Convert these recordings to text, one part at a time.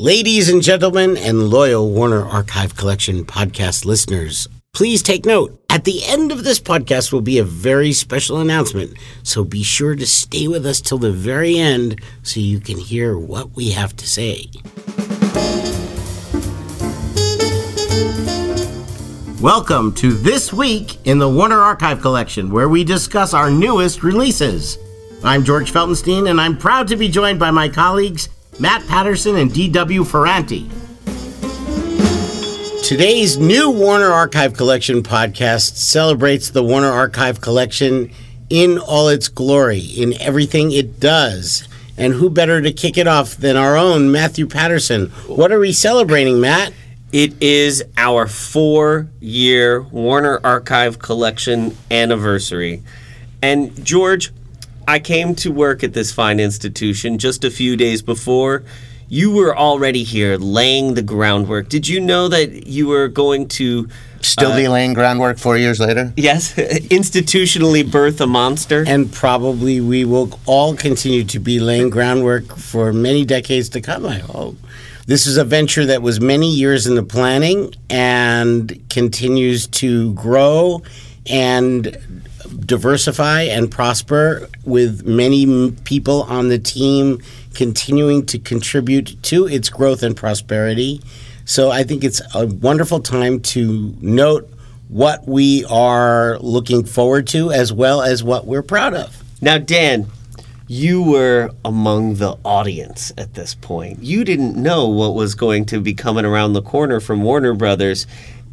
Ladies and gentlemen, and loyal Warner Archive Collection podcast listeners, please take note. At the end of this podcast will be a very special announcement, so be sure to stay with us till the very end so you can hear what we have to say. Welcome to This Week in the Warner Archive Collection, where we discuss our newest releases. I'm George Feltenstein, and I'm proud to be joined by my colleagues Matt Patterson and D.W. Ferranti. Today's new Warner Archive Collection podcast celebrates the Warner Archive Collection in all its glory, in everything it does. And who better to kick it off than our own Matthew Patterson? What are we celebrating, Matt? It is our four year Warner Archive Collection anniversary. And George, I came to work at this fine institution just a few days before. You were already here laying the groundwork. Did you know that you were going to Still be uh, laying groundwork four years later? Yes, institutionally birth a monster. And probably we will all continue to be laying groundwork for many decades to come, I hope. This is a venture that was many years in the planning and continues to grow and diversify and prosper with many people on the team continuing to contribute to its growth and prosperity. So I think it's a wonderful time to note what we are looking forward to as well as what we're proud of. Now, Dan, you were among the audience at this point. You didn't know what was going to be coming around the corner from Warner Brothers.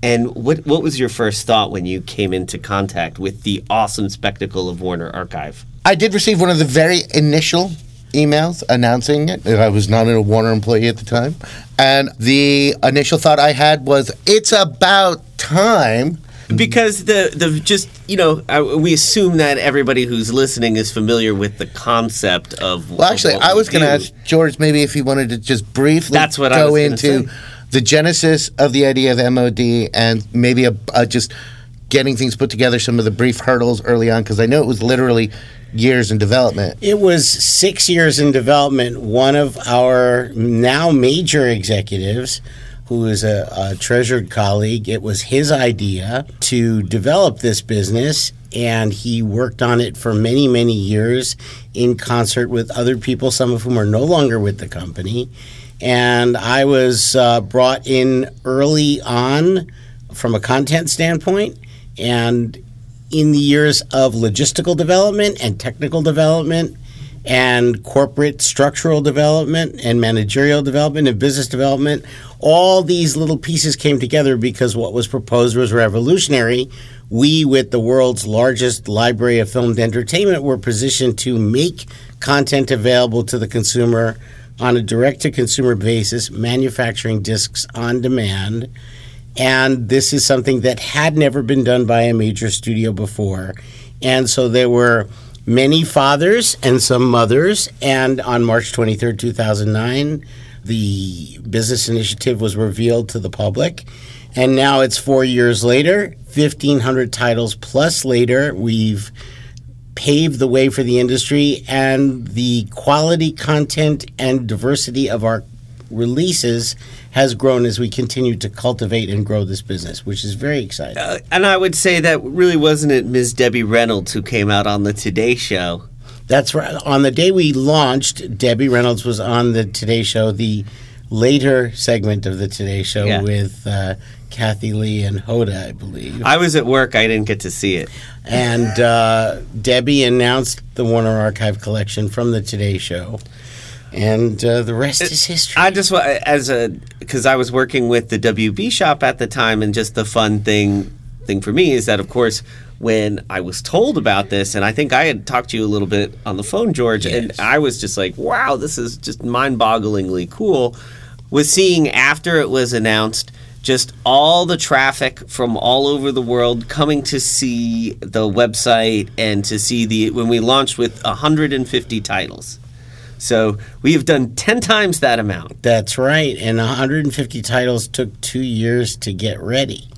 And what what was your first thought when you came into contact with the awesome spectacle of Warner Archive? I did receive one of the very initial emails announcing it. I was not a Warner employee at the time. And the initial thought I had was, it's about time. Because the the just you know uh, we assume that everybody who's listening is familiar with the concept of. Well, actually, of I we was going to ask George maybe if he wanted to just briefly That's what I go was into say. The genesis of the idea of MOD and maybe a, a just getting things put together, some of the brief hurdles early on, because I know it was literally years in development. It was six years in development. One of our now major executives, who is a, a treasured colleague, it was his idea to develop this business, and he worked on it for many, many years in concert with other people, some of whom are no longer with the company. And I was uh, brought in early on from a content standpoint, and in the years of logistical development and technical development and corporate structural development and managerial development and business development, all these little pieces came together because what was proposed was revolutionary. We, with the world's largest library of filmed entertainment, were positioned to make content available to the consumer on a direct to consumer basis, manufacturing discs on demand. And this is something that had never been done by a major studio before. And so there were many fathers and some mothers. And on March 23rd, 2009, the business initiative was revealed to the public. And now it's four years later, 1,500 titles plus later. We've paved the way for the industry, and the quality, content, and diversity of our releases has grown as we continue to cultivate and grow this business, which is very exciting. Uh, and I would say that really wasn't it Ms. Debbie Reynolds who came out on the Today Show. That's right. On the day we launched, Debbie Reynolds was on the Today Show, the later segment of the Today Show Yeah. with uh, Kathie Lee and Hoda, I believe. I was at work; I didn't get to see it. and uh, Debbie announced the Warner Archive collection from the Today Show, and uh, the rest is history. I just as a because I was working with the WB shop at the time, and just the fun thing thing for me is that, of course, when I was told about this, and I think I had talked to you a little bit on the phone, George, and I was just like, "Wow, this is just mind-bogglingly cool." Was seeing after it was announced. Just all the traffic from all over the world coming to see the website and to see the when we launched with 150 titles. So we have done 10 times that amount. That's right. And 150 titles took two years to get ready.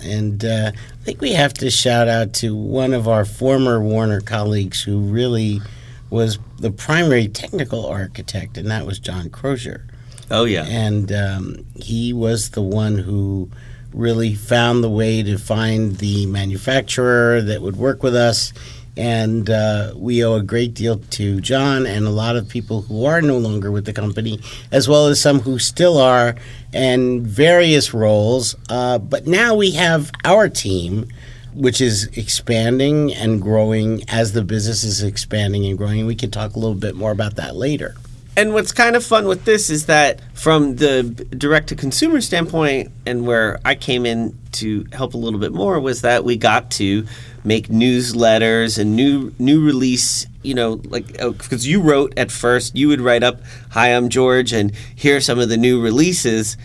And uh, I think we have to shout out to one of our former Warner colleagues who really was the primary technical architect, and that was John Crozier. Oh yeah. and um, he was the one who really found the way to find the manufacturer that would work with us. And uh, we owe a great deal to John and a lot of people who are no longer with the company, as well as some who still are, and various roles. Uh, but now we have our team, which is expanding and growing as the business is expanding and growing. We can talk a little bit more about that later. And what's kind of fun with this is that from the direct to consumer standpoint, and where I came in to help a little bit more, was that we got to make newsletters and new new release. You know, like because you wrote at first, you would write up, "Hi, I'm George," and here are some of the new releases.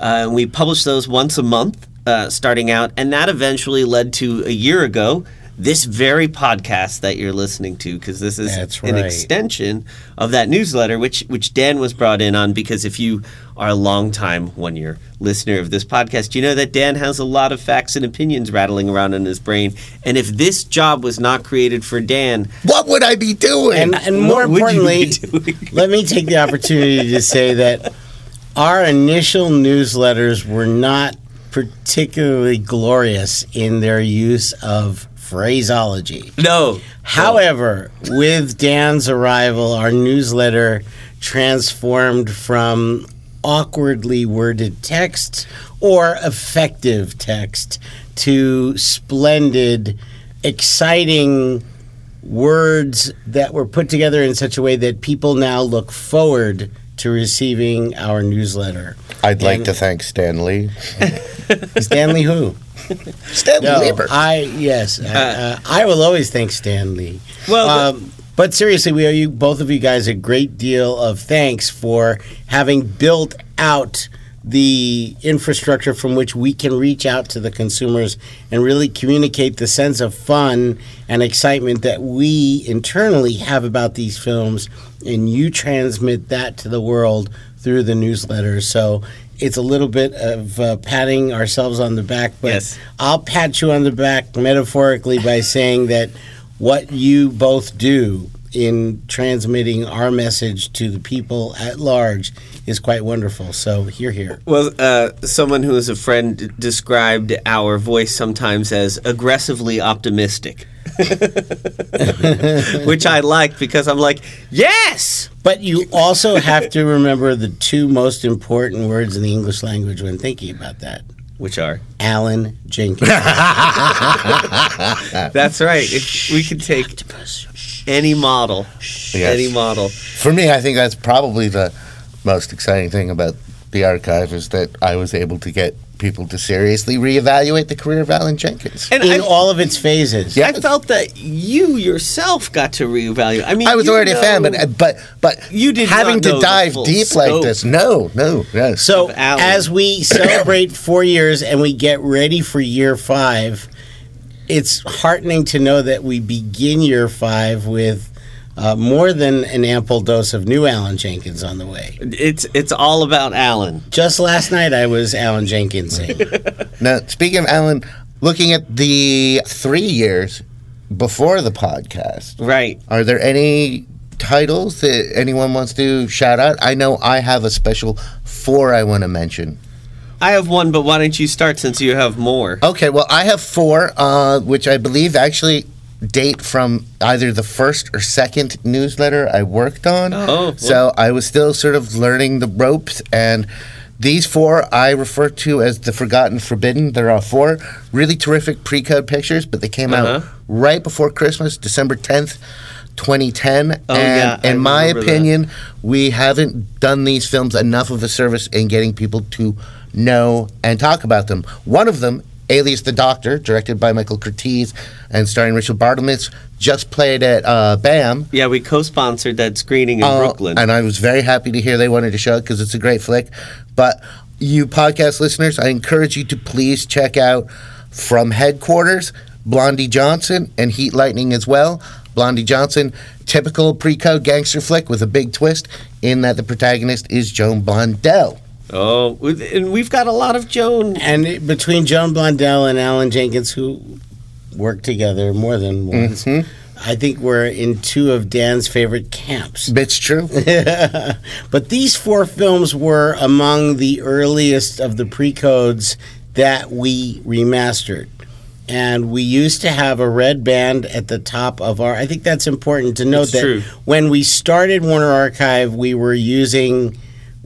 Uh, and we published those once a month, uh, starting out, and that eventually led to a year ago. This very podcast that you're listening to, because this is That's an right. extension of that newsletter, which which Dan was brought in on because if you are a long time one year listener of this podcast, you know that Dan has a lot of facts and opinions rattling around in his brain. And if this job was not created for Dan, What would I be doing? And, and more What would you be importantly, let me take the opportunity to say that our initial newsletters were not particularly glorious in their use of phraseology. no. However, with Dan's arrival, our newsletter transformed from awkwardly worded text or effective text to splendid, exciting words that were put together in such a way that people now look forward to receiving our newsletter. I'd like And- to thank Stanley. Stanley who? Stan No, Lieber. I yes, I, uh, I will always thank Stan Lee. Well, the- um, but seriously, we owe you both of you guys a great deal of thanks for having built out the infrastructure from which we can reach out to the consumers and really communicate the sense of fun and excitement that we internally have about these films, and you transmit that to the world through the newsletter. So. It's a little bit of uh, patting ourselves on the back, but Yes. I'll pat you on the back metaphorically by saying that what you both do in transmitting our message to the people at large is quite wonderful. So here, here. Well, uh, someone who is a friend described our voice sometimes as aggressively optimistic. Which I like because I'm like, yes! But you also have to remember the two most important words in the English language when thinking about that. Which are? Allen Jenkins. That's right. If we could take any model, Yes. any model. For me, I think that's probably the most exciting thing about the archive is that I was able to get people to seriously reevaluate the career of Allen Jenkins. And in I, all of its phases. Yeah. I felt that you yourself got to reevaluate. I mean, I was you already a fan, but uh, but but You did having to dive full deep like this. No, no, no. So as we celebrate four years and we get ready for year five, it's heartening to know that we begin year five with uh, more than an ample dose of new Allen Jenkins on the way. it's it's all about Allen. Just last night, I was Allen Jenkinsing. Now, speaking of Allen, looking at the three years before the podcast, Right. are there any titles that anyone wants to shout out? I know I have a special four I want to mention. I have one, but why don't you start since you have more? Okay, well, I have four, uh, which I believe actually date from either the first or second newsletter I worked on. Oh, so I was still sort of learning the ropes, and these four I refer to as the Forgotten Forbidden. There are four really terrific pre-code pictures, but they came out Uh-huh. right before Christmas, December tenth. 2010 Oh, and yeah, in my remember that. opinion we haven't done these films enough of a service in getting people to know and talk about them. One of them, Alias the Doctor, directed by Michael Curtiz and starring Richard Barthelmess, just played at uh, BAM. Yeah, we co-sponsored that screening in Uh, Brooklyn. And I was very happy to hear they wanted to show it because it's a great flick. But you podcast listeners, I encourage you to please check out From Headquarters, Blondie Johnson, and Heat Lightning as well. Blondie Johnson, typical pre-code gangster flick with a big twist in that the protagonist is Joan Blondell. Oh, and we've got a lot of Joan. and it- between Joan Blondell and Allen Jenkins, who worked together more than once, mm-hmm. I think we're in two of Dan's favorite camps. It's true. But these four films were among the earliest of the pre-codes that we remastered. And we used to have a red band at the top of our. I think that's important to note It's that true. when we started Warner Archive, we were using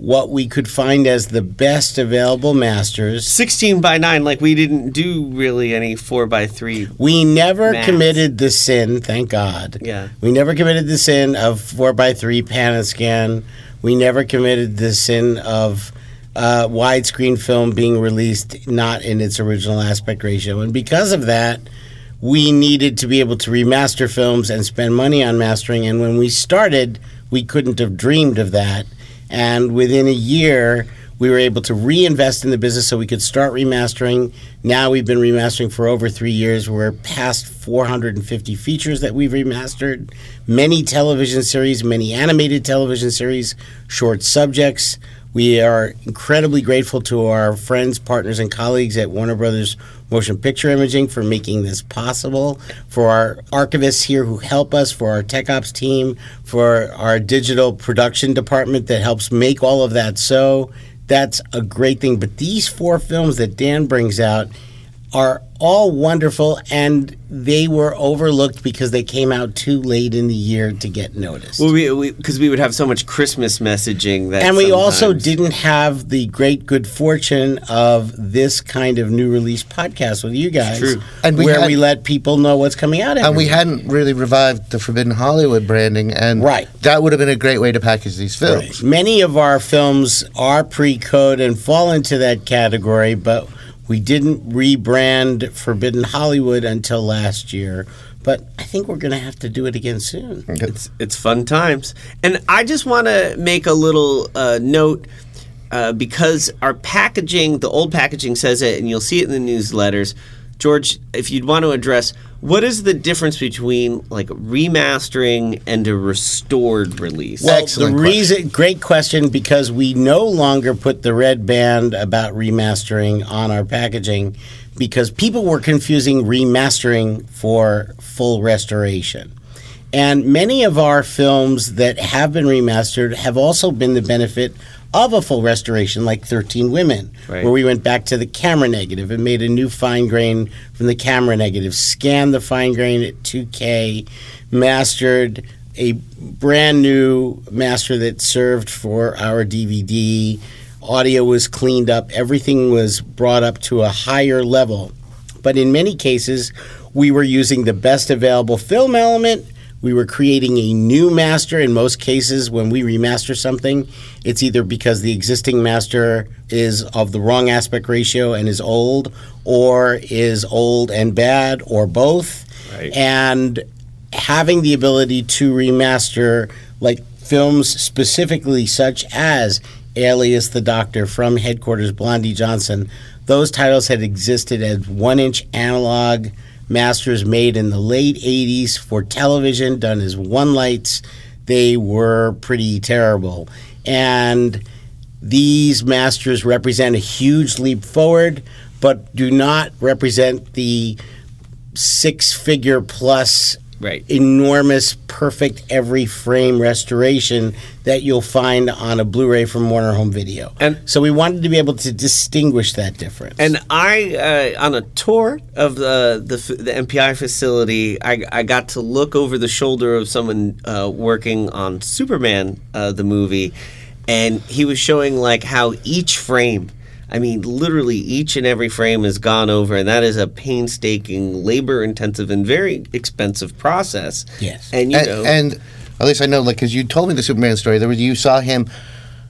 what we could find as the best available masters. 16 by 9, like we didn't do really any 4 by 3. We never committed the sin, thank God. Yeah. We never committed the sin of 4 by 3 pan and scan. We never committed the sin of uh, widescreen film being released not in its original aspect ratio. And because of that, we needed to be able to remaster films and spend money on mastering. And when we started, we couldn't have dreamed of that. And within a year, we were able to reinvest in the business so we could start remastering. Now we've been remastering for over three years. We're past 450 features that we've remastered, many television series, many animated television series, short subjects. We are incredibly grateful to our friends, partners, and colleagues at Warner Brothers Motion Picture Imaging for making this possible, for our archivists here who help us, for our tech ops team, for our digital production department that helps make all of that so. That's a great thing. But these four films that Dan brings out are all wonderful and they were overlooked because they came out too late in the year to get noticed. Well, we because we, would have so much Christmas messaging that and we also didn't have the great good fortune of this kind of new release podcast with you guys, True. And we where had- we let people know what's coming out. and we every hadn't really revived the Forbidden Hollywood branding, and Right. that would have been a great way to package these films. Many of our films are pre-code and fall into that category, but we didn't rebrand Forbidden Hollywood until last year. But I think we're going to have to do it again soon. It's it's fun times, and I just want to make a little uh, note uh, because our packaging, the old packaging says it, and you'll see it in the newsletters. George, if you'd want to address what is the difference between like remastering and a restored release? Well, Excellent the reason, great question, because we no longer put the red band about remastering on our packaging because people were confusing remastering for full restoration. And many of our films that have been remastered have also been the benefit of a full restoration, like 13 Women, Right. where we went back to the camera negative and made a new fine grain from the camera negative, scanned the fine grain at 2K, mastered a brand new master that served for our DVD. Audio was cleaned up, everything was brought up to a higher level. But in many cases, we were using the best available film element. We were creating a new master. In most cases, when we remaster something, it's either because the existing master is of the wrong aspect ratio and is old, or is old and bad, or both. Right. And having the ability to remaster, like films specifically such as Alias the Doctor from Headquarters Blondie Johnson, those titles had existed as one inch analog masters made in the late 80s for television, done as one lights. They were pretty terrible. And these masters represent a huge leap forward, but do not represent the six figure plus Right. enormous perfect every frame restoration that you'll find on a Blu-ray from Warner Home Video. And- so we wanted to be able to distinguish that difference. And I, uh, on a tour of the the, the MPI facility, I, I got to look over the shoulder of someone uh, working on Superman, uh, the movie, and he was showing like how each frame. I mean, literally each and every frame is gone over, and that is a painstaking, labor-intensive, and very expensive process. Yes. and you and, know, and at least I know, like, because you told me the Superman story. There was you saw him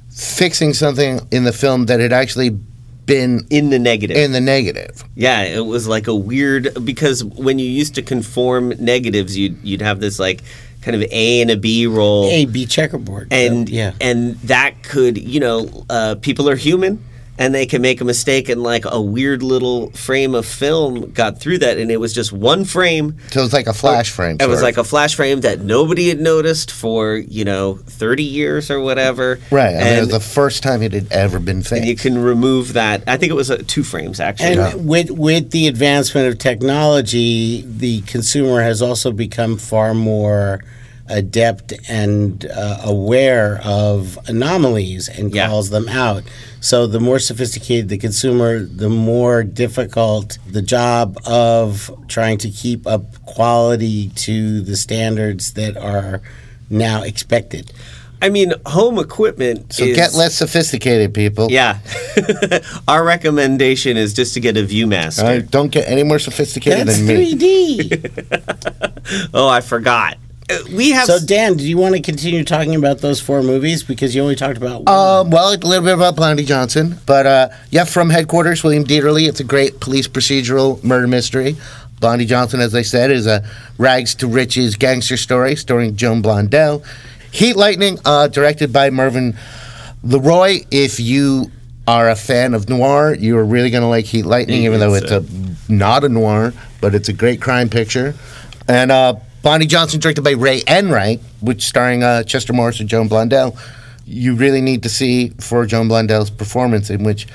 fixing something in the film that had actually been in the negative. in the negative. Yeah, it was like a weird because when you used to conform negatives, you'd you'd have this like kind of A and a B roll, A B checkerboard. and yeah. and that could you know uh, people are human, and they can make a mistake and like a weird little frame of film got through that and it was just one frame So it was like a flash frame. it was sort like a flash frame that nobody had noticed for you know 30 years or whatever right. And, it was the first time it had ever been and you can remove that i think it was uh, two frames actually And with with the advancement of technology, the consumer has also become far more adept and uh, aware of anomalies and Yeah. calls them out. So the more sophisticated the consumer, the more difficult the job of trying to keep up quality to the standards that are now expected. i mean home equipment so is, get less sophisticated, people. yeah our recommendation is just to get a viewmaster All right, don't get any more sophisticated That's than me. 3D. oh i forgot Uh, we have so Dan, do you want to continue talking about those four movies because you only talked about one? Um, well, a little bit about Blondie Johnson, but uh, yeah, from headquarters, William Dieterle. It's a great police procedural murder mystery. Blondie Johnson, as I said, is a rags to riches gangster story starring Joan Blondell. Heat Lightning, uh, directed by Mervyn Leroy. If you are a fan of noir, you are really going to like Heat Lightning, even though it's a not a noir, but it's a great crime picture. And uh, Blondie Johnson, directed by Ray Enright, which starring uh, Chester Morris and Joan Blondell. You really need to see for Joan Blondell's performance, in which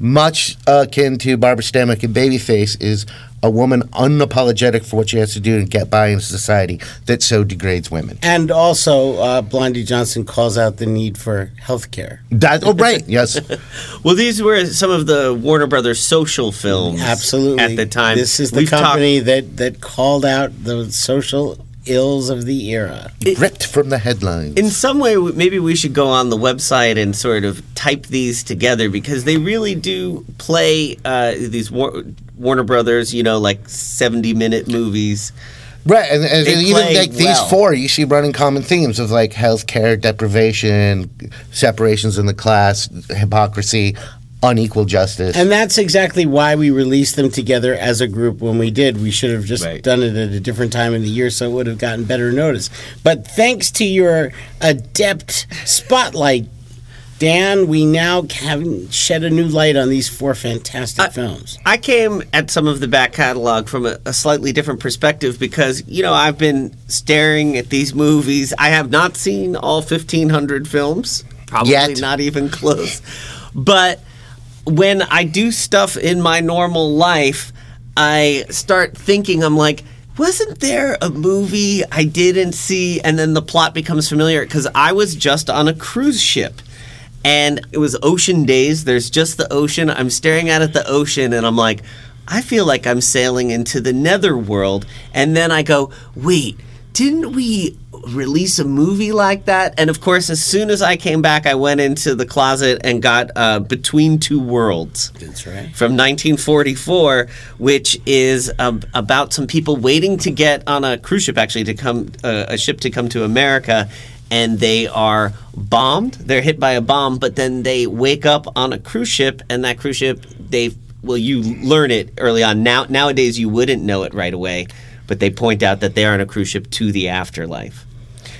much akin to Barbara Stanwyck in Babyface, is a woman unapologetic for what she has to do and get by in society that so degrades women. And also, uh, Blondie Johnson calls out the need for health care. That, oh, right, yes. well these were some of the warner brothers social films Absolutely. at the time This is the We've talked- company that, that called out the social ills of the era. Ripped from the headlines. in some way maybe we should go on the website and sort of type these together because they really do play uh, these War- warner brothers you know like 70 minute movies Right, and, and They even play like these well. four, you see running common themes of like healthcare, deprivation, separations in the class, hypocrisy, unequal justice. And that's exactly why we released them together as a group when we did. We should have just Right. done it at a different time in the year so it would have gotten better notice. But thanks to your adept spotlight, Dan, we now have shed a new light on these four fantastic films. I came at some of the back catalog from a, a slightly different perspective because, you know, I've been staring at these movies. I have not seen all 1,500 films, probably Yet. not even close. But when I do stuff in my normal life, I start thinking, I'm like, wasn't there a movie I didn't see? And then the plot becomes familiar because I was just on a cruise ship and it was ocean days. There's just the ocean. I'm staring out at the ocean, and I'm like, I feel like I'm sailing into the netherworld. And then I go, wait, didn't we release a movie like that? And of course, as soon as I came back, I went into the closet and got uh, Between Two Worlds That's right. from 1944, which is um, about some people waiting to get on a cruise ship, actually, to come uh, a ship to come to America, and they are bombed. They're hit by a bomb, but then they wake up on a cruise ship, and that cruise ship they well, you learn it early on. Now nowadays you wouldn't know it right away, but they point out that they are on a cruise ship to the afterlife.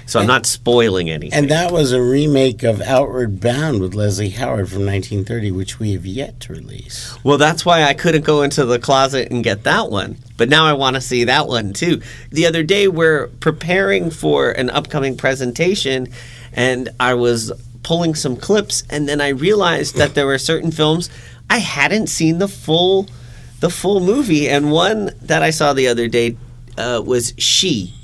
So I'm not spoiling anything. And that was a remake of Outward Bound with Leslie Howard from 1930, which we have yet to release. Well, that's why I couldn't go into the closet and get that one. But now I want to see that one too. The other day, we're preparing for an upcoming presentation, and I was pulling some clips, and then I realized that there were certain films I hadn't seen the full, the full movie, and one that I saw the other day uh, was She,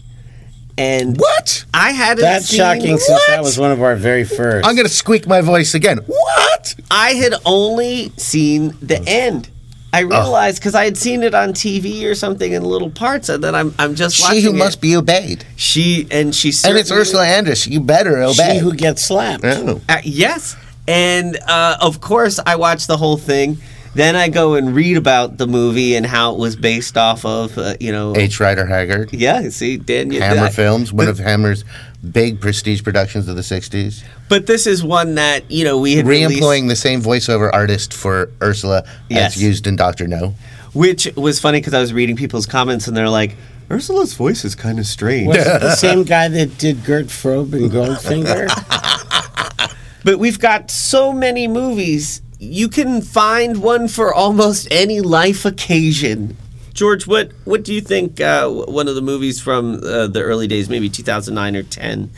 and what? I hadn't. That's seen, shocking since that was one of our very first. I'm going to squeak my voice again. What? I had only seen the end. I realized because I had seen it on TV or something in little parts, and then I'm I'm just She watching who it. must be obeyed. she and she And it's Ursula Andress. You better obey. she who gets slapped. Oh. Uh, yes, and uh, of course I watched the whole thing. Then I go and read about the movie and how it was based off of uh, you know. H. Rider Haggard. Yeah, see, Dan, you Hammer that- Films, one of Hammer's big prestige productions of the 60s. But this is one that you know we had released- Re-employing the same voiceover artist for Ursula Yes. as used in Doctor No. which was funny because I was reading people's comments and they're like, Ursula's voice is kind of strange. Was it the same guy that did Gert Frobe and Goldfinger? But we've got so many movies, you can find one for almost any life occasion. George, what what do you think? Uh, one of the movies from uh, the early days, maybe 2009 or 10,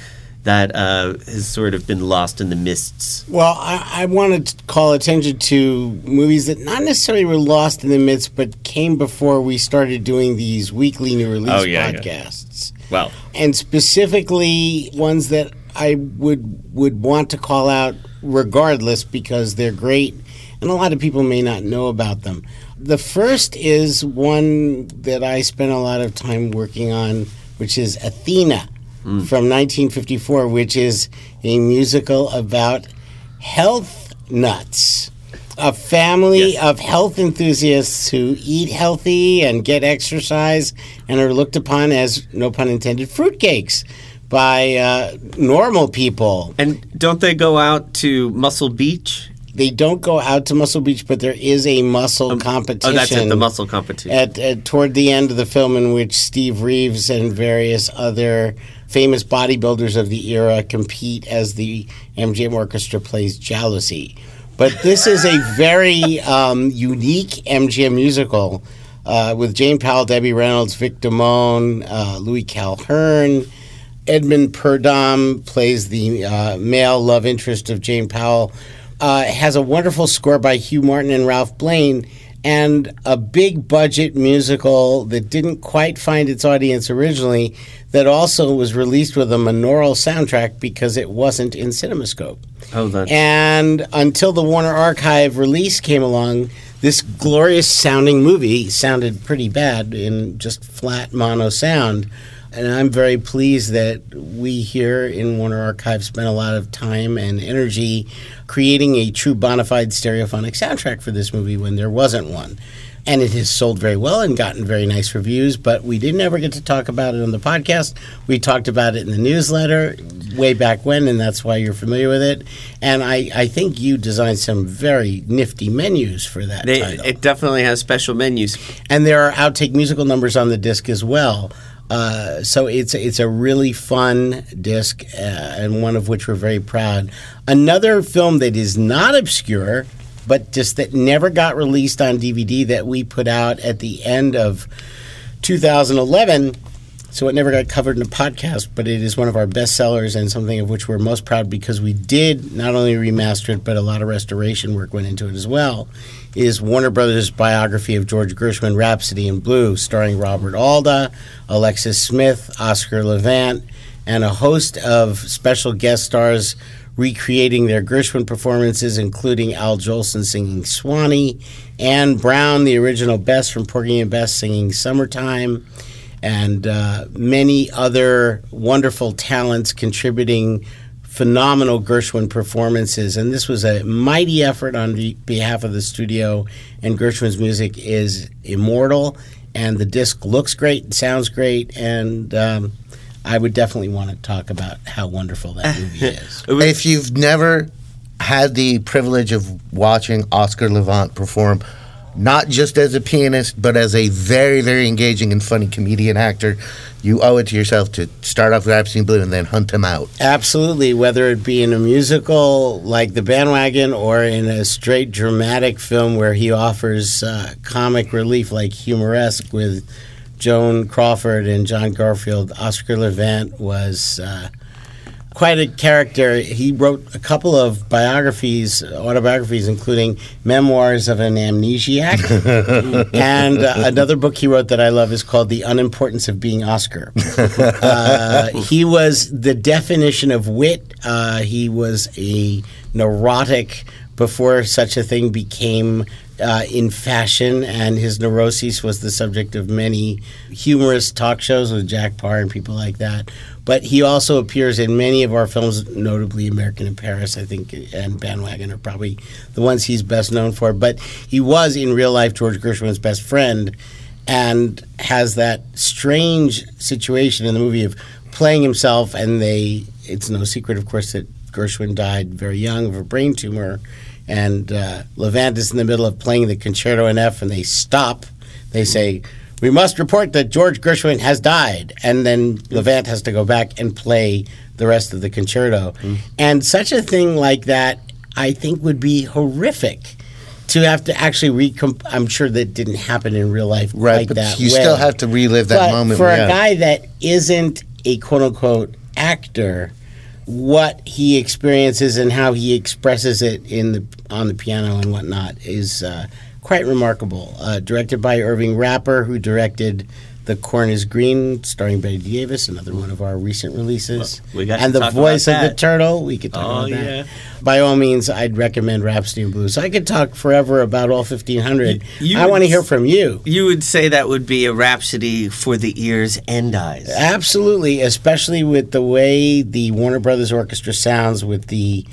that uh, has sort of been lost in the mists. Well, I, I want to call attention to movies that not necessarily were lost in the midst, but came before we started doing these weekly new release Oh, yeah, yeah. podcasts. Well, and specifically ones that I would would want to call out regardless because they're great and a lot of people may not know about them. The first is one that I spent a lot of time working on which is Athena hmm. from 1954 which is a musical about health nuts. A family Yes. of health enthusiasts who eat healthy and get exercise and are looked upon as, no pun intended, fruitcakes by uh, normal people. and don't they go out to Muscle Beach? They don't go out to Muscle Beach, but there is a muscle competition. Oh, that's it, the muscle competition. at, at toward the end of the film in which Steve Reeves and various other famous bodybuilders of the era compete as the MGM Orchestra plays Jealousy. But this is a very um, unique MGM musical uh, with Jane Powell, Debbie Reynolds, Vic Damone, uh, Louis Calhern. Edmund Purdom plays the uh, male love interest of Jane Powell. Uh, has a wonderful score by Hugh Martin and Ralph Blane, and a big budget musical that didn't quite find its audience originally, that also was released with a monaural soundtrack because it wasn't in CinemaScope. oh, that's And until the Warner Archive release came along, this glorious sounding movie sounded pretty bad in just flat mono sound. And I'm very pleased that we here in Warner Archive spent a lot of time and energy creating a true bona fide stereophonic soundtrack for this movie when there wasn't one. And it has sold very well and gotten very nice reviews, but we didn't ever get to talk about it on the podcast. We talked about it in the newsletter way back when, and that's why you're familiar with it. And I, I think you designed some very nifty menus for that they, it definitely has special menus. and there are outtake musical numbers on the disc as well. Uh, so it's it's a really fun disc, uh, and one of which we're very proud. Another film that is not obscure, but just that never got released on DVD that we put out at the end of 2011. So it never got covered in a podcast, but it is one of our best sellers and something of which we're most proud because we did not only remaster it, but a lot of restoration work went into it as well. Is Warner Brothers' biography of George Gershwin, Rhapsody in Blue, starring Robert Alda, Alexis Smith, Oscar Levant, and a host of special guest stars recreating their Gershwin performances, including Al Jolson singing Swanee, Anne Brown, the original Bess from Porgy and Bess, singing Summertime and uh, many other wonderful talents contributing phenomenal Gershwin performances. And this was a mighty effort on the behalf of the studio. And Gershwin's music is immortal, and the disc looks great, and sounds great, and um, I would definitely want to talk about how wonderful that movie is. If you've never had the privilege of watching Oscar Levant perform, not just as a pianist, but as a very, very engaging and funny comedian actor, you owe it to yourself to start off with in Blue and then hunt him out. Absolutely, whether it be in a musical like The Bandwagon or in a straight dramatic film where he offers uh, comic relief like Humoresque with Joan Crawford and John Garfield, Oscar Levant was uh, quite a character. He wrote a couple of biographies, autobiographies, including Memoirs of an Amnesiac. and uh, another book he wrote that I love is called The Unimportance of Being Oscar. uh, he was the definition of wit. Uh, he was a neurotic before such a thing became uh, in fashion, and his neuroses was the subject of many humorous talk shows with Jack Paar and people like that. But he also appears in many of our films, notably American in Paris, I think, and Bandwagon are probably the ones he's best known for. But he was in real life George Gershwin's best friend and has that strange situation in the movie of playing himself and they it's no secret of course that gershwin died very young of a brain tumor and uh, levant is in the middle of playing the concerto in f and they stop they say we must report that george gershwin has died and then levant has to go back and play the rest of the concerto and such a thing like that I think would be horrific to have to actually recomp. I'm sure that didn't happen in real life Right, quite but that you way. still have to relive that but moment. for a guy that isn't a quote unquote actor, what he experiences and how he expresses it in the on the piano and whatnot is uh, quite remarkable. Uh, directed by Irving Rapper, who directed The Corn is Green, starring Bette Davis, another one of our recent releases. Well, we and the voice of the turtle. We could talk Oh, about that. yeah. By all means, I'd recommend Rhapsody in Blue. So I could talk forever about all 1500. You- you I want to hear from you. You would say that would be a rhapsody for the ears and eyes. Absolutely, especially with the way the Warner Brothers Orchestra sounds with the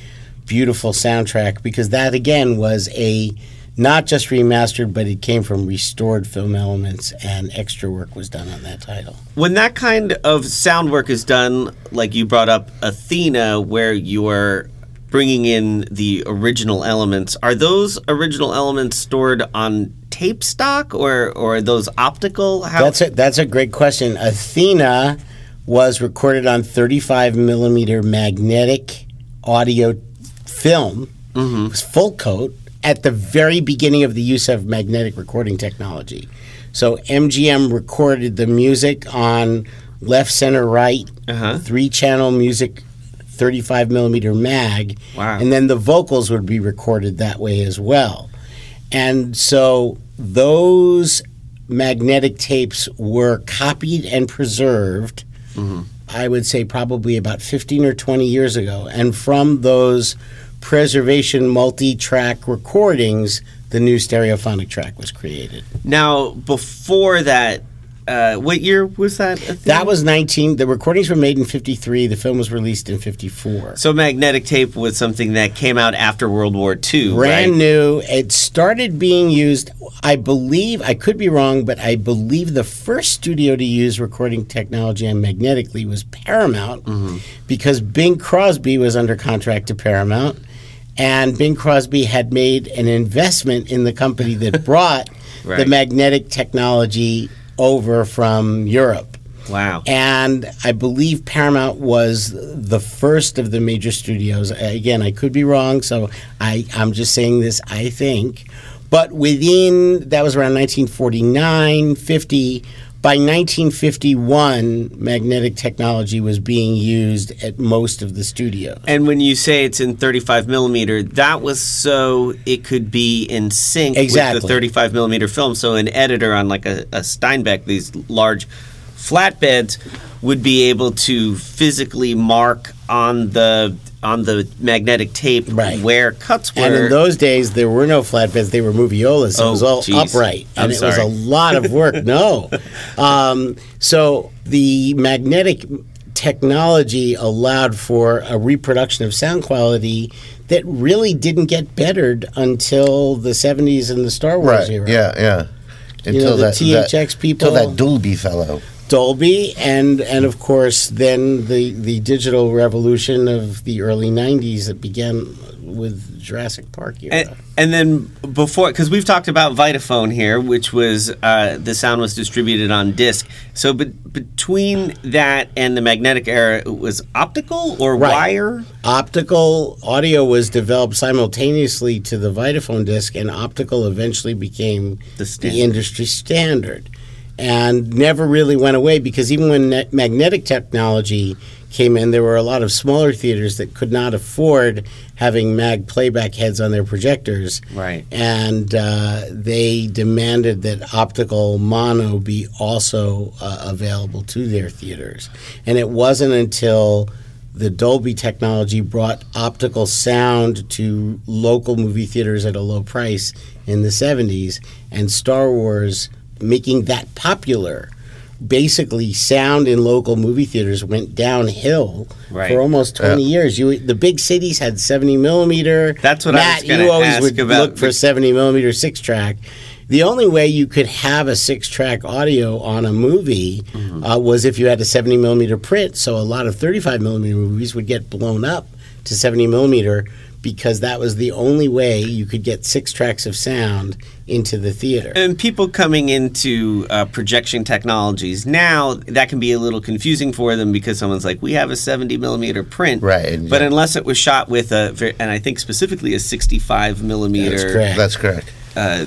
beautiful soundtrack, because that again was a not just remastered, but it came from restored film elements, and extra work was done on that title. When that kind of sound work is done, like you brought up Athena, where you are bringing in the original elements, are those original elements stored on tape stock or, or are those optical? How, That's a that's a great question. Athena was recorded on 35 millimeter magnetic audio film. Mm-hmm. It was full coat at the very beginning of the use of magnetic recording technology. So MGM recorded the music on left, center, right, Uh-huh. three channel music, 35 millimeter mag, Wow. and then the vocals would be recorded that way as well. And so those magnetic tapes were copied and preserved, I would say probably about 15 or 20 years ago. And from those preservation multi track recordings, the new stereophonic track was created. now, before that, uh, what year was that? That was 19, the recordings were made in 53, the film was released in 54. So magnetic tape was something that came out after World War II, brand right? new. It started being used, I believe, I could be wrong, but I believe the first studio to use recording technology on magnetically was Paramount Mm-hmm. because Bing Crosby was under contract to Paramount. And Bing Crosby had made an investment in the company that brought the magnetic technology over from Europe. Wow. And I believe Paramount was the first of the major studios. Again, I could be wrong, so I, I'm just saying this, I think. But within, that was around 1949, 50. By 1951, magnetic technology was being used at most of the studios. And when you say it's in 35 millimeter, that was so it could be in sync with Exactly. the 35 millimeter film. So an editor on like a, a Steenbeck, these large flatbeds, would be able to physically mark on the on the magnetic tape Right. where cuts were. And in those days, there were no flatbeds; they were moviolas. It Oh, was all geez. upright, I'm and it was a lot of work. no, um, so the magnetic technology allowed for a reproduction of sound quality that really didn't get bettered until the '70s and the Star Wars Right. era. Yeah, yeah. Until know, the that, THX people- Until that Dolby fellow. Dolby, and and of course then the the digital revolution of the early '90s that began with Jurassic Park era. and, and then before, because we've talked about Vitaphone here, which was uh, the sound was distributed on disc. So, but between that and the magnetic era, it was optical or Right. wire. optical audio was developed simultaneously to the Vitaphone disc, and optical eventually became The the, industry standard, and never really went away because even when ne- magnetic technology came in, there were a lot of smaller theaters that could not afford having mag playback heads on their projectors, Right. and uh, they demanded that optical mono be also uh, available to their theaters. And it wasn't until the Dolby technology brought optical sound to local movie theaters at a low price in the 70s, and Star Wars making that popular. Basically, sound in local movie theaters went downhill Right. for almost 20 years. You, the big cities had 70 millimeter. That's what I Matt, was gonna you always would about look for the- 70 millimeter six track. The only way you could have a six track audio on a movie Mm-hmm. uh, was if you had a 70 millimeter print. So a lot of 35 millimeter movies would get blown up to 70 millimeter because that was the only way you could get six tracks of sound into the theater. And people coming into uh, projection technologies now, that can be a little confusing for them because someone's like, "We have a 70 millimeter print," Right, But yeah. unless it was shot with a, and I think specifically a 65 millimeter That's correct. That's correct. uh,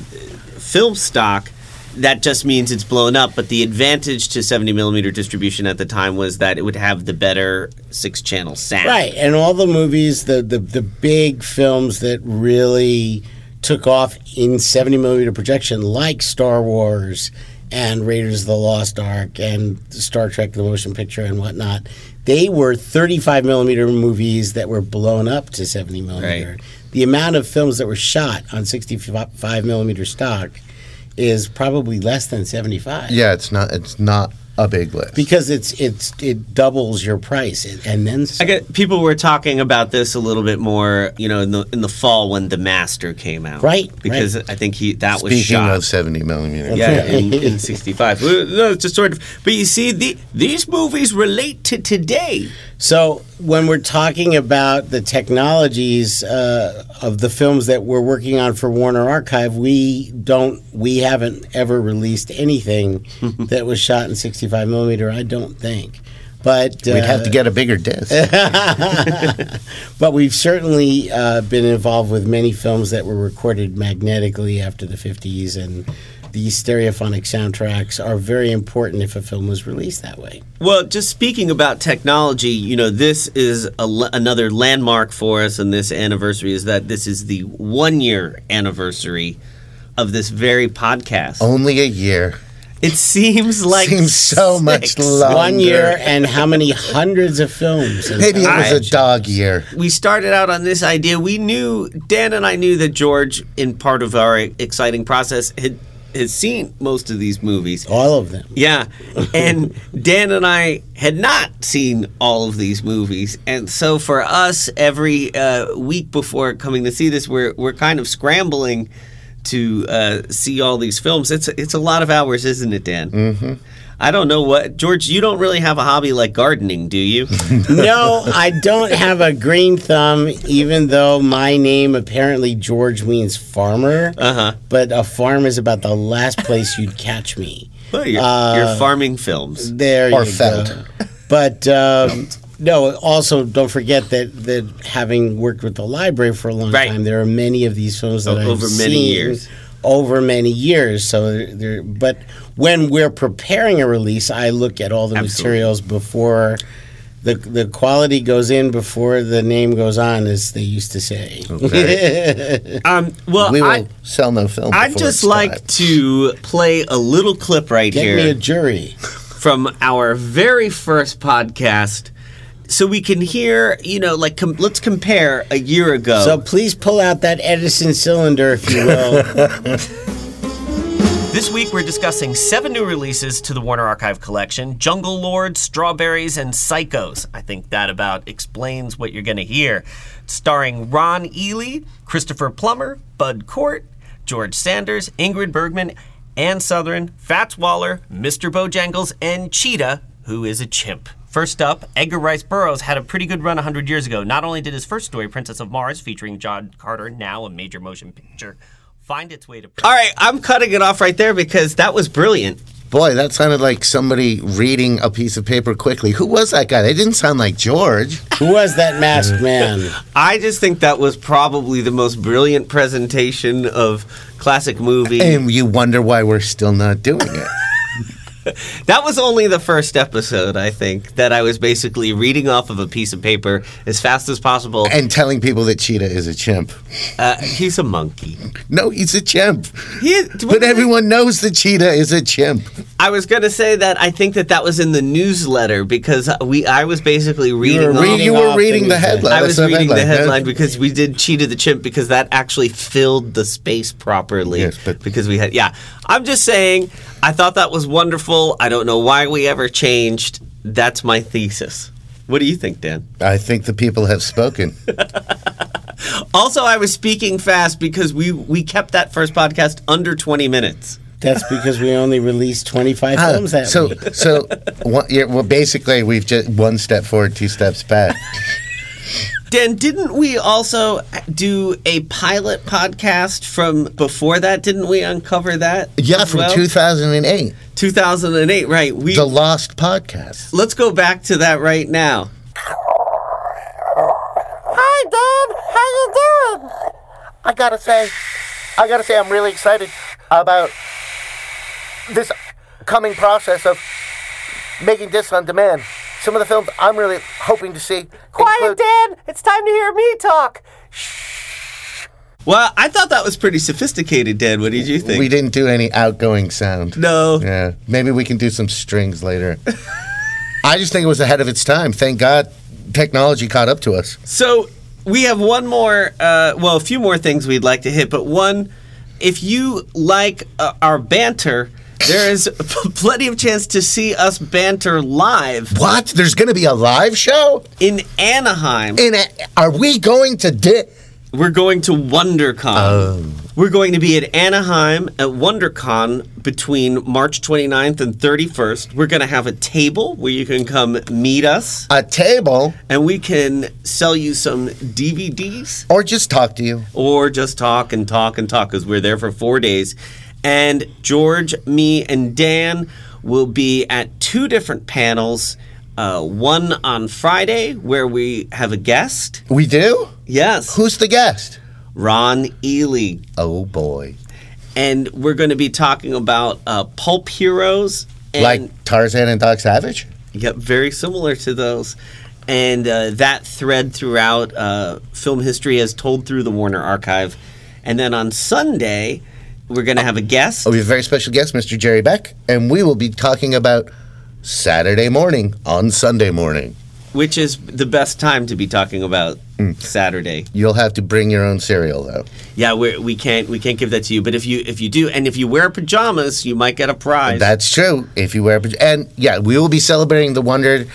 film stock, that just means it's blown up. But the advantage to 70 millimeter distribution at the time was that it would have the better six channel sound. Right, and all the movies, the, the the big films that really took off in seventy millimeter projection, like Star Wars and Raiders of the Lost Ark and Star Trek: The Motion Picture and whatnot, they were thirty-five millimeter movies that were blown up to seventy millimeter. Right. The amount of films that were shot on sixty-five millimeter stock is probably less than seventy-five. Yeah, it's not. It's not a big list. Because it's it's it doubles your price and then I some. get people were talking about this a little bit more, you know, in the in the fall when The Master came out, Right, Because I think he that was Speaking shot. of 70 millimeter. yeah, in, in '65. No, it's just sort of. But you see, the, these movies relate to today. So when we're talking about the technologies uh, of the films that we're working on for Warner Archive, we don't, we haven't ever released anything that was shot in 65 millimeter. I don't think, but We'd have uh, to get a bigger disc. but we've certainly uh, been involved with many films that were recorded magnetically after the 50s, and these stereophonic soundtracks are very important if a film was released that way. Well, just speaking about technology, you know, this is a, l- another landmark for us, and this anniversary is that this is the one year anniversary of this very podcast. Only a year. It seems like Seems so much longer. One year and how many hundreds of films? Maybe it was a dog year. we started out on this idea. We knew Dan and I knew that George, in part of our exciting process, had has seen most of these movies. All of them. Yeah, and Dan and I had not seen all of these movies, and so for us, every uh, week before coming to see this, we're we're kind of scrambling to uh, see all these films. It's it's a lot of hours, isn't it, Dan? Mm-hmm. I don't know what George. You don't really have a hobby like gardening, do you? No, I don't have a green thumb, even though my name apparently George means farmer. Uh huh. But a farm is about the last place you'd catch me. Well, you're, Uh, you're farming films. There Or you felt. go. But um, no, also don't forget that that having worked with the library for a long Right. time, there are many of these films that O- I've over many seen years. Over many years, so they're, they're, but when we're preparing a release, I look at all the Absolutely. materials before the the quality goes in before the name goes on, as they used to say. Um, well, We will I, sell no film. I'd just it's like time. to play a little clip right Get here. me a jury. from our very first podcast so we can hear, you know, like com- let's compare a year ago. So please pull out that Edison cylinder, if you will. This week we're discussing seven new releases to the Warner Archive collection Jungle Lord, Strawberries, and Psychos. I think that about explains what you're going to hear. Starring Ron Ely, Christopher Plummer, Bud Cort, George Sanders, Ingrid Bergman, Ann Sothern, Fats Waller, Mr. Bojangles, and Cheetah, who is a chimp. First up, Edgar Rice Burroughs had a pretty good run 100 years ago. Not only did his first story, Princess of Mars, featuring John Carter, now a major motion picture, find its way to All right, I'm cutting it off right there because that was brilliant. Boy, that sounded like somebody reading a piece of paper quickly. Who was that guy? They didn't sound like George. Who was that masked man? I just think that was probably the most brilliant presentation of classic movie. And you wonder why we're still not doing it. That was only the first episode, I think, that I was basically reading off of a piece of paper as fast as possible. and telling people that Cheetah is a chimp. Uh, he's a monkey. No, he's a chimp. He But everyone knows that Cheetah is a chimp. I was going to say that I think that that was in the newsletter because we I was basically reading. were Read, you were reading the headline. I was reading the headline because we did Cheetah the Chimp because that actually filled the space properly. Yes, but- because we had yeah. I'm just saying I thought that was wonderful. I don't know why we ever changed. That's my thesis. What do you think, Dan? I think the people have spoken. Also, I was speaking fast because we we kept that first podcast under 20 minutes. That's because we only released 25 Ah, films that so, week. so, one, yeah, well, basically, we've just one step forward, two steps back. Dan, didn't we also do a pilot podcast from before that? Didn't we uncover that? Yeah, from well? 2008, 2008, right. We the Lost podcast. Let's go back to that right now. Hi, Dad. How you doing? I gotta say, I gotta say, I'm really excited about this coming process of making this on demand. Some of the films I'm really hoping to see. include- Dad. It's time to hear me talk. Well, I thought that was pretty sophisticated, Dan. What did you think? We didn't do any outgoing sound. no. Yeah, maybe we can do some strings later. I just think it was ahead of its time. Thank God technology caught up to us. So we have one more, uh, well, a few more things we'd like to hit, but one, if you like uh, our banter, there is plenty of chance to see us banter live What? There's going to be a live show? in Anaheim. In a, are we going to di- We're going to WonderCon. Um. We're going to be at Anaheim at WonderCon between March 29th and 31st. We're going to have a table where you can come meet us a table and we can sell you some DVDs or just talk to you? or just talk and talk and talk because we're there for four days. And George, me, and Dan will be at two different panels. Uh, one on Friday where we have a guest. We do? Yes, Who's the guest? Ron Ely. Oh boy. And we're going to be talking about uh, pulp heroes. And, like Tarzan and Doc Savage? Yep, very similar to those. And uh, that thread throughout uh, film history as told through the Warner Archive. And then on Sunday, we're going to have a guest. Oh, we have a very special guest, Mr. Jerry Beck, and we will be talking about Saturday morning on Sunday morning. which is the best time to be talking about mm. Saturday. You'll have to bring your own cereal, though. Yeah, we're, we can't we can't give that to you. But if you if you do, and if you wear pajamas, you might get a prize. That's true. If you wear and yeah, we will be celebrating the wonder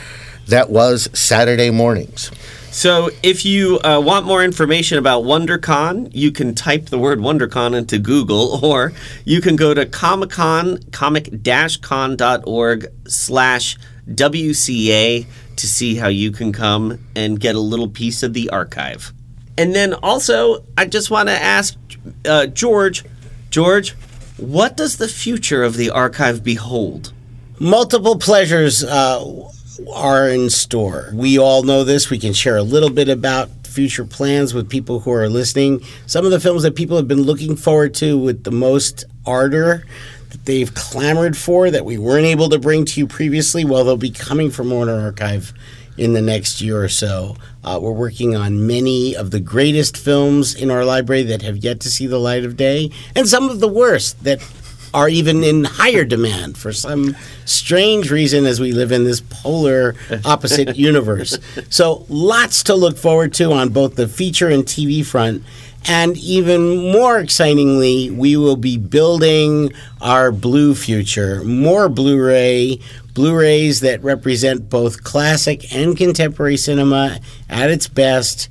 that was Saturday mornings. So, if you uh, want more information about WonderCon, you can type the word WonderCon into Google, or you can go to Comic Con, comic-con.org slash WCA to see how you can come and get a little piece of the archive. And then also, I just want to ask uh, George, George, what does the future of the archive behold? multiple pleasures uh, are in store. We all know this. We can share a little bit about future plans with people who are listening. Some of the films that people have been looking forward to with the most ardor that they've clamored for that we weren't able to bring to you previously, well, they'll be coming from Warner Archive in the next year or so. Uh, we're working on many of the greatest films in our library that have yet to see the light of day, and some of the worst that are even in higher demand for some strange reason as we live in this polar opposite universe. So, lots to look forward to on both the feature and TV front. And even more excitingly, we will be building our blue future. More Blu ray, Blu rays that represent both classic and contemporary cinema at its best.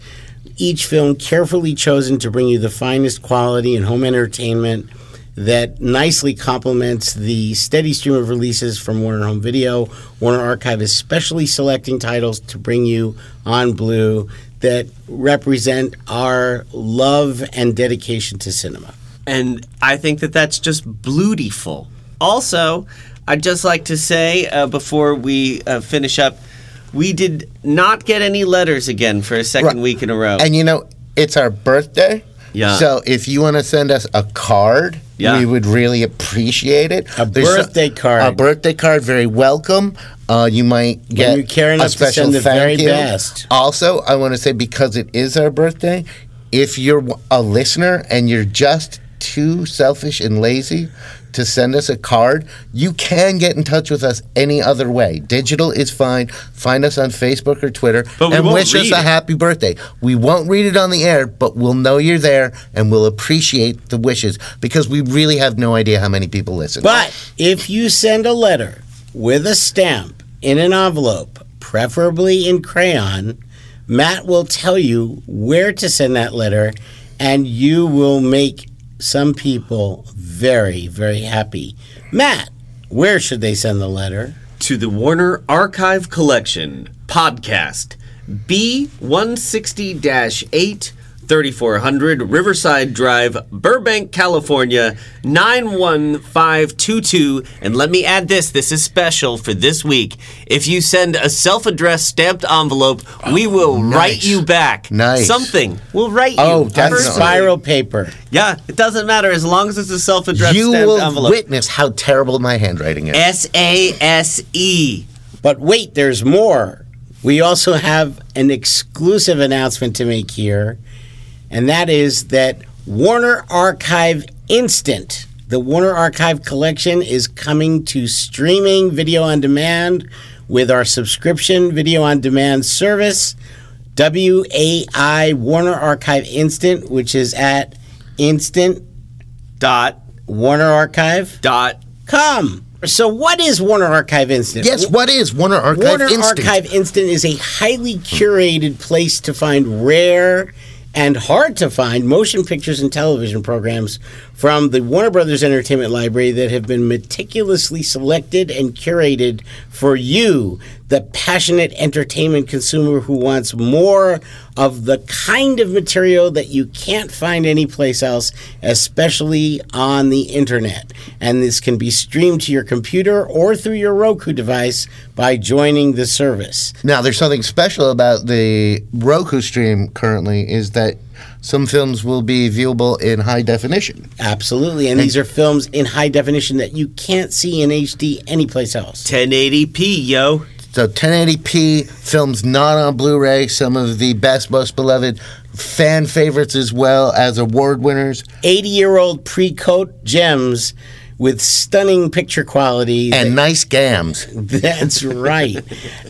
Each film carefully chosen to bring you the finest quality in home entertainment that nicely complements the steady stream of releases from Warner Home Video. Warner Archive is specially selecting titles to bring you on Blue that represent our love and dedication to cinema. And I think that that's just beautiful. Also, I'd just like to say uh, before we uh, finish up, we did not get any letters again for a second Right. week in a row. And you know, it's our birthday. Yeah. So if you want to send us a card, Yeah. we would really appreciate it. A There's birthday card. A birthday card, very welcome. Uh, you might get you care enough a to special send the thank very you. best. Also, I want to say because it is our birthday, if you're a listener and you're just too selfish and lazy to send us a card, you can get in touch with us any other way. Digital is fine. Find us on Facebook or Twitter But and wish us a happy birthday. We won't read it on the air, but we'll know you're there and we'll appreciate the wishes because we really have no idea how many people listen. But if you send a letter with a stamp in an envelope, preferably in crayon, Matt will tell you where to send that letter, and you will make some people very, very happy. Matt, where should they send the letter? to the Warner Archive Collection podcast, B160 8 3400 Riverside Drive, Burbank, California 91522. And let me add this this is special for this week. If you send a self addressed stamped envelope, oh, we will write you back. Nice. Something. We'll write you. Oh, That's spiral paper. Yeah, it doesn't matter as long as it's a self addressed You will envelope. witness how terrible my handwriting is. S A S E. But wait, there's more. We also have an exclusive announcement to make here, and that is that Warner Archive Instant, the Warner Archive collection, is coming to streaming video on demand with our subscription video on demand service, WAI Warner Archive Instant, which is at instant Dot Warner Archive. dot Come. So, what is Warner Archive Instant? yes, what is Warner Archive Warner Instant? Warner Archive Instant is a highly curated place to find rare and hard to find motion pictures and television programs from the Warner Brothers Entertainment Library that have been meticulously selected and curated for you, the passionate entertainment consumer who wants more of the kind of material that you can't find anyplace else, especially on the internet. And this can be streamed to your computer or through your Roku device by joining the service. Now, there's something special about the Roku stream currently is that some films will be viewable in high definition. Absolutely. And these are films in high definition that you can't see in HD anyplace else. 1080p, yo. So 1080p films not on Blu-ray, some of the best, most beloved fan favorites as well as award winners 80 year old pre Code gems with stunning picture quality. and nice gams. That's right.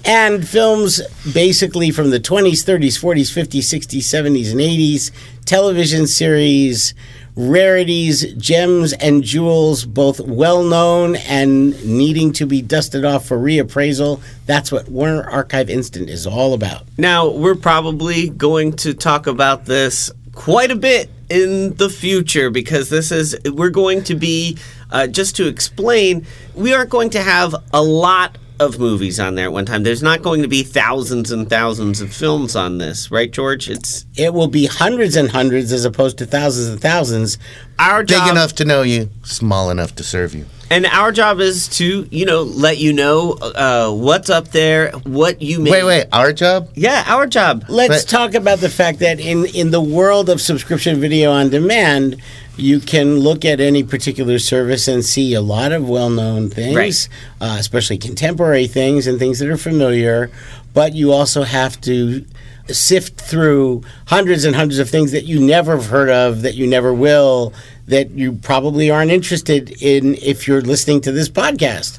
and films basically from the 20s, 30s, 40s, 50s, 60s, 70s, and 80s, television series, rarities, gems, and jewels, both well known and needing to be dusted off for reappraisal. That's what Warner Archive Instant is all about. Now, we're probably going to talk about this quite a bit in the future because this is, we're going to be, uh, just to explain, we aren't going to have a lot of movies on there at one time. There's not going to be thousands and thousands of films on this, right, George? It's It will be hundreds and hundreds as opposed to thousands and thousands. our Big job. enough to know you, small enough to serve you. And our job is to, you know, let you know uh, what's up there, what you may. Wait, wait, our job? Yeah, our job. Let's But- talk about the fact that in, in the world of subscription video on demand, you can look at any particular service and see a lot of well known things, Right. uh, especially contemporary things and things that are familiar. But you also have to sift through hundreds and hundreds of things that you never have heard of, that you never will, that you probably aren't interested in if you're listening to this podcast.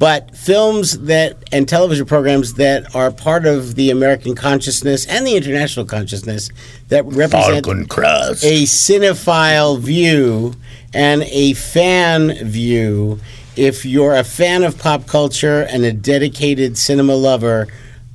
But films that and television programs that are part of the American consciousness and the international consciousness that represent a cinephile view and a fan view. If you're a fan of pop culture and a dedicated cinema lover,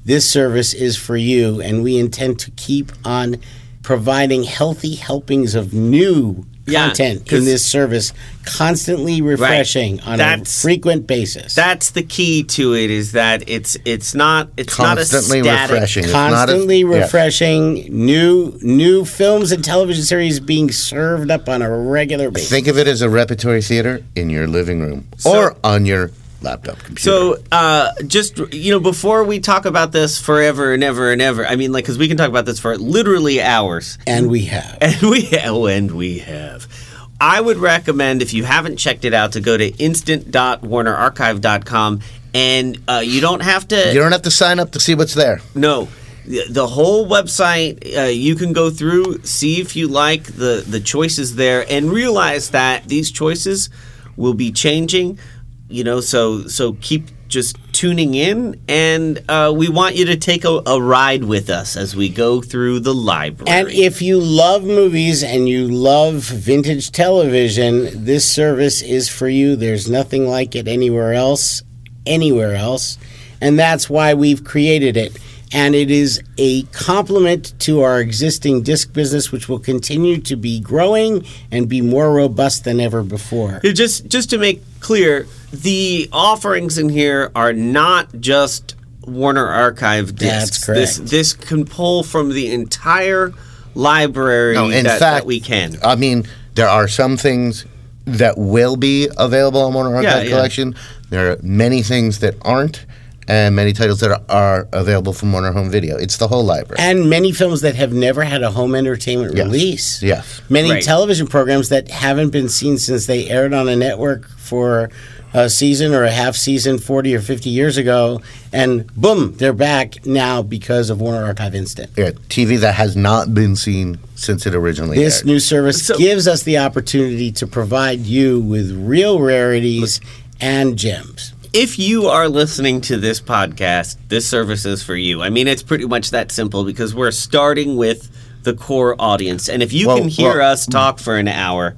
this service is for you. And we intend to keep on providing healthy helpings of new Yeah, content in 'cause- this service, constantly refreshing on a frequent basis. That's the key to it. Is that it's it's not it's Constantly not a static. refreshing. It's not a- constantly yeah. refreshing new new films and television series being served up on a regular basis. Think of it as a repertory theater in your living room or on your laptop computer. So, uh, just you know, before we talk about this forever and ever and ever, I mean, like, because we can talk about this for literally hours, and we have. and we have, oh, and we have. I would recommend if you haven't checked it out to go to instant.warnerarchive.com, and uh, you don't have to. you don't have to sign up to see what's there. No. The the whole website, uh, you can go through, see if you like the, the choices there, and realize that these choices will be changing. You know, so so keep just tuning in, and uh, we want you to take a, a ride with us as we go through the library. And if you love movies and you love vintage television, this service is for you. There's nothing like it anywhere else, anywhere else. And that's why we've created it. And it is a complement to our existing disc business, which will continue to be growing and be more robust than ever before. Yeah, just just to make clear, the offerings in here are not just Warner Archive discs. This correct. this can pull from the entire library No, in that, fact, that we can. I mean, there are some things that will be available on Warner Archive Yeah, yeah. Collection. There are many things that aren't, and many titles that are, are available from Warner Home Video. It's the whole library. And many films that have never had a home entertainment Yes. release. Yes. Many Right. television programs that haven't been seen since they aired on a network for a season or a half season 40 or 50 years ago. And boom, they're back now because of Warner Archive Instant. Yeah, TV that has not been seen since it originally aired. This aired. new service So- gives us the opportunity to provide you with real rarities and gems. If you are listening to this podcast, this service is for you. I mean, it's pretty much that simple because we're starting with the core audience. And if you Well, can hear well- us talk for an hour,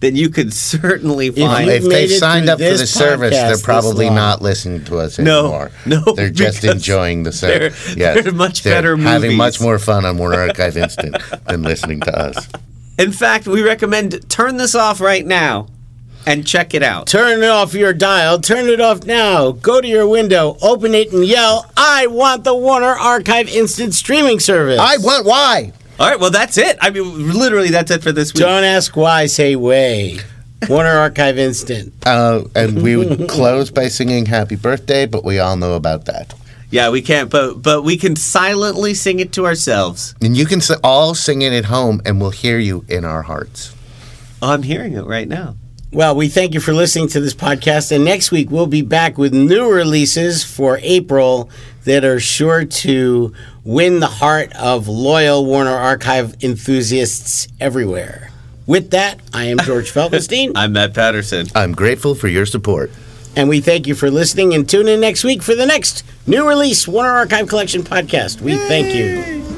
then you could certainly find. you- if they it signed up for the service, they're probably not listening to us No, anymore. no, they're just enjoying the they're- service. Yeah, they're much they're better having movies. much more fun on Warner Archive Instant than listening to us. In fact, we recommend turn this off right now and check it out. Turn it off your dial. Turn it off now. Go to your window, open it, and yell, I want the Warner Archive Instant Streaming Service. I want why. All right, well, that's it. I mean, literally, that's it for this week. Don't ask why, say way. Warner Archive Instant. Uh, and we would close by singing "Happy Birthday," but we all know about that. Yeah, we can't, but but we can silently sing it to ourselves. And you can all sing it at home, and we'll hear you in our hearts. Oh, I'm hearing it right now. Well, we thank you for listening to this podcast, and next week we'll be back with new releases for April that are sure to win the heart of loyal Warner Archive enthusiasts everywhere. With that, I am George Feltenstein, I'm Matt Patterson. I'm grateful for your support. and we thank you for listening and tune in next week for the next new release Warner Archive Collection podcast. We thank you.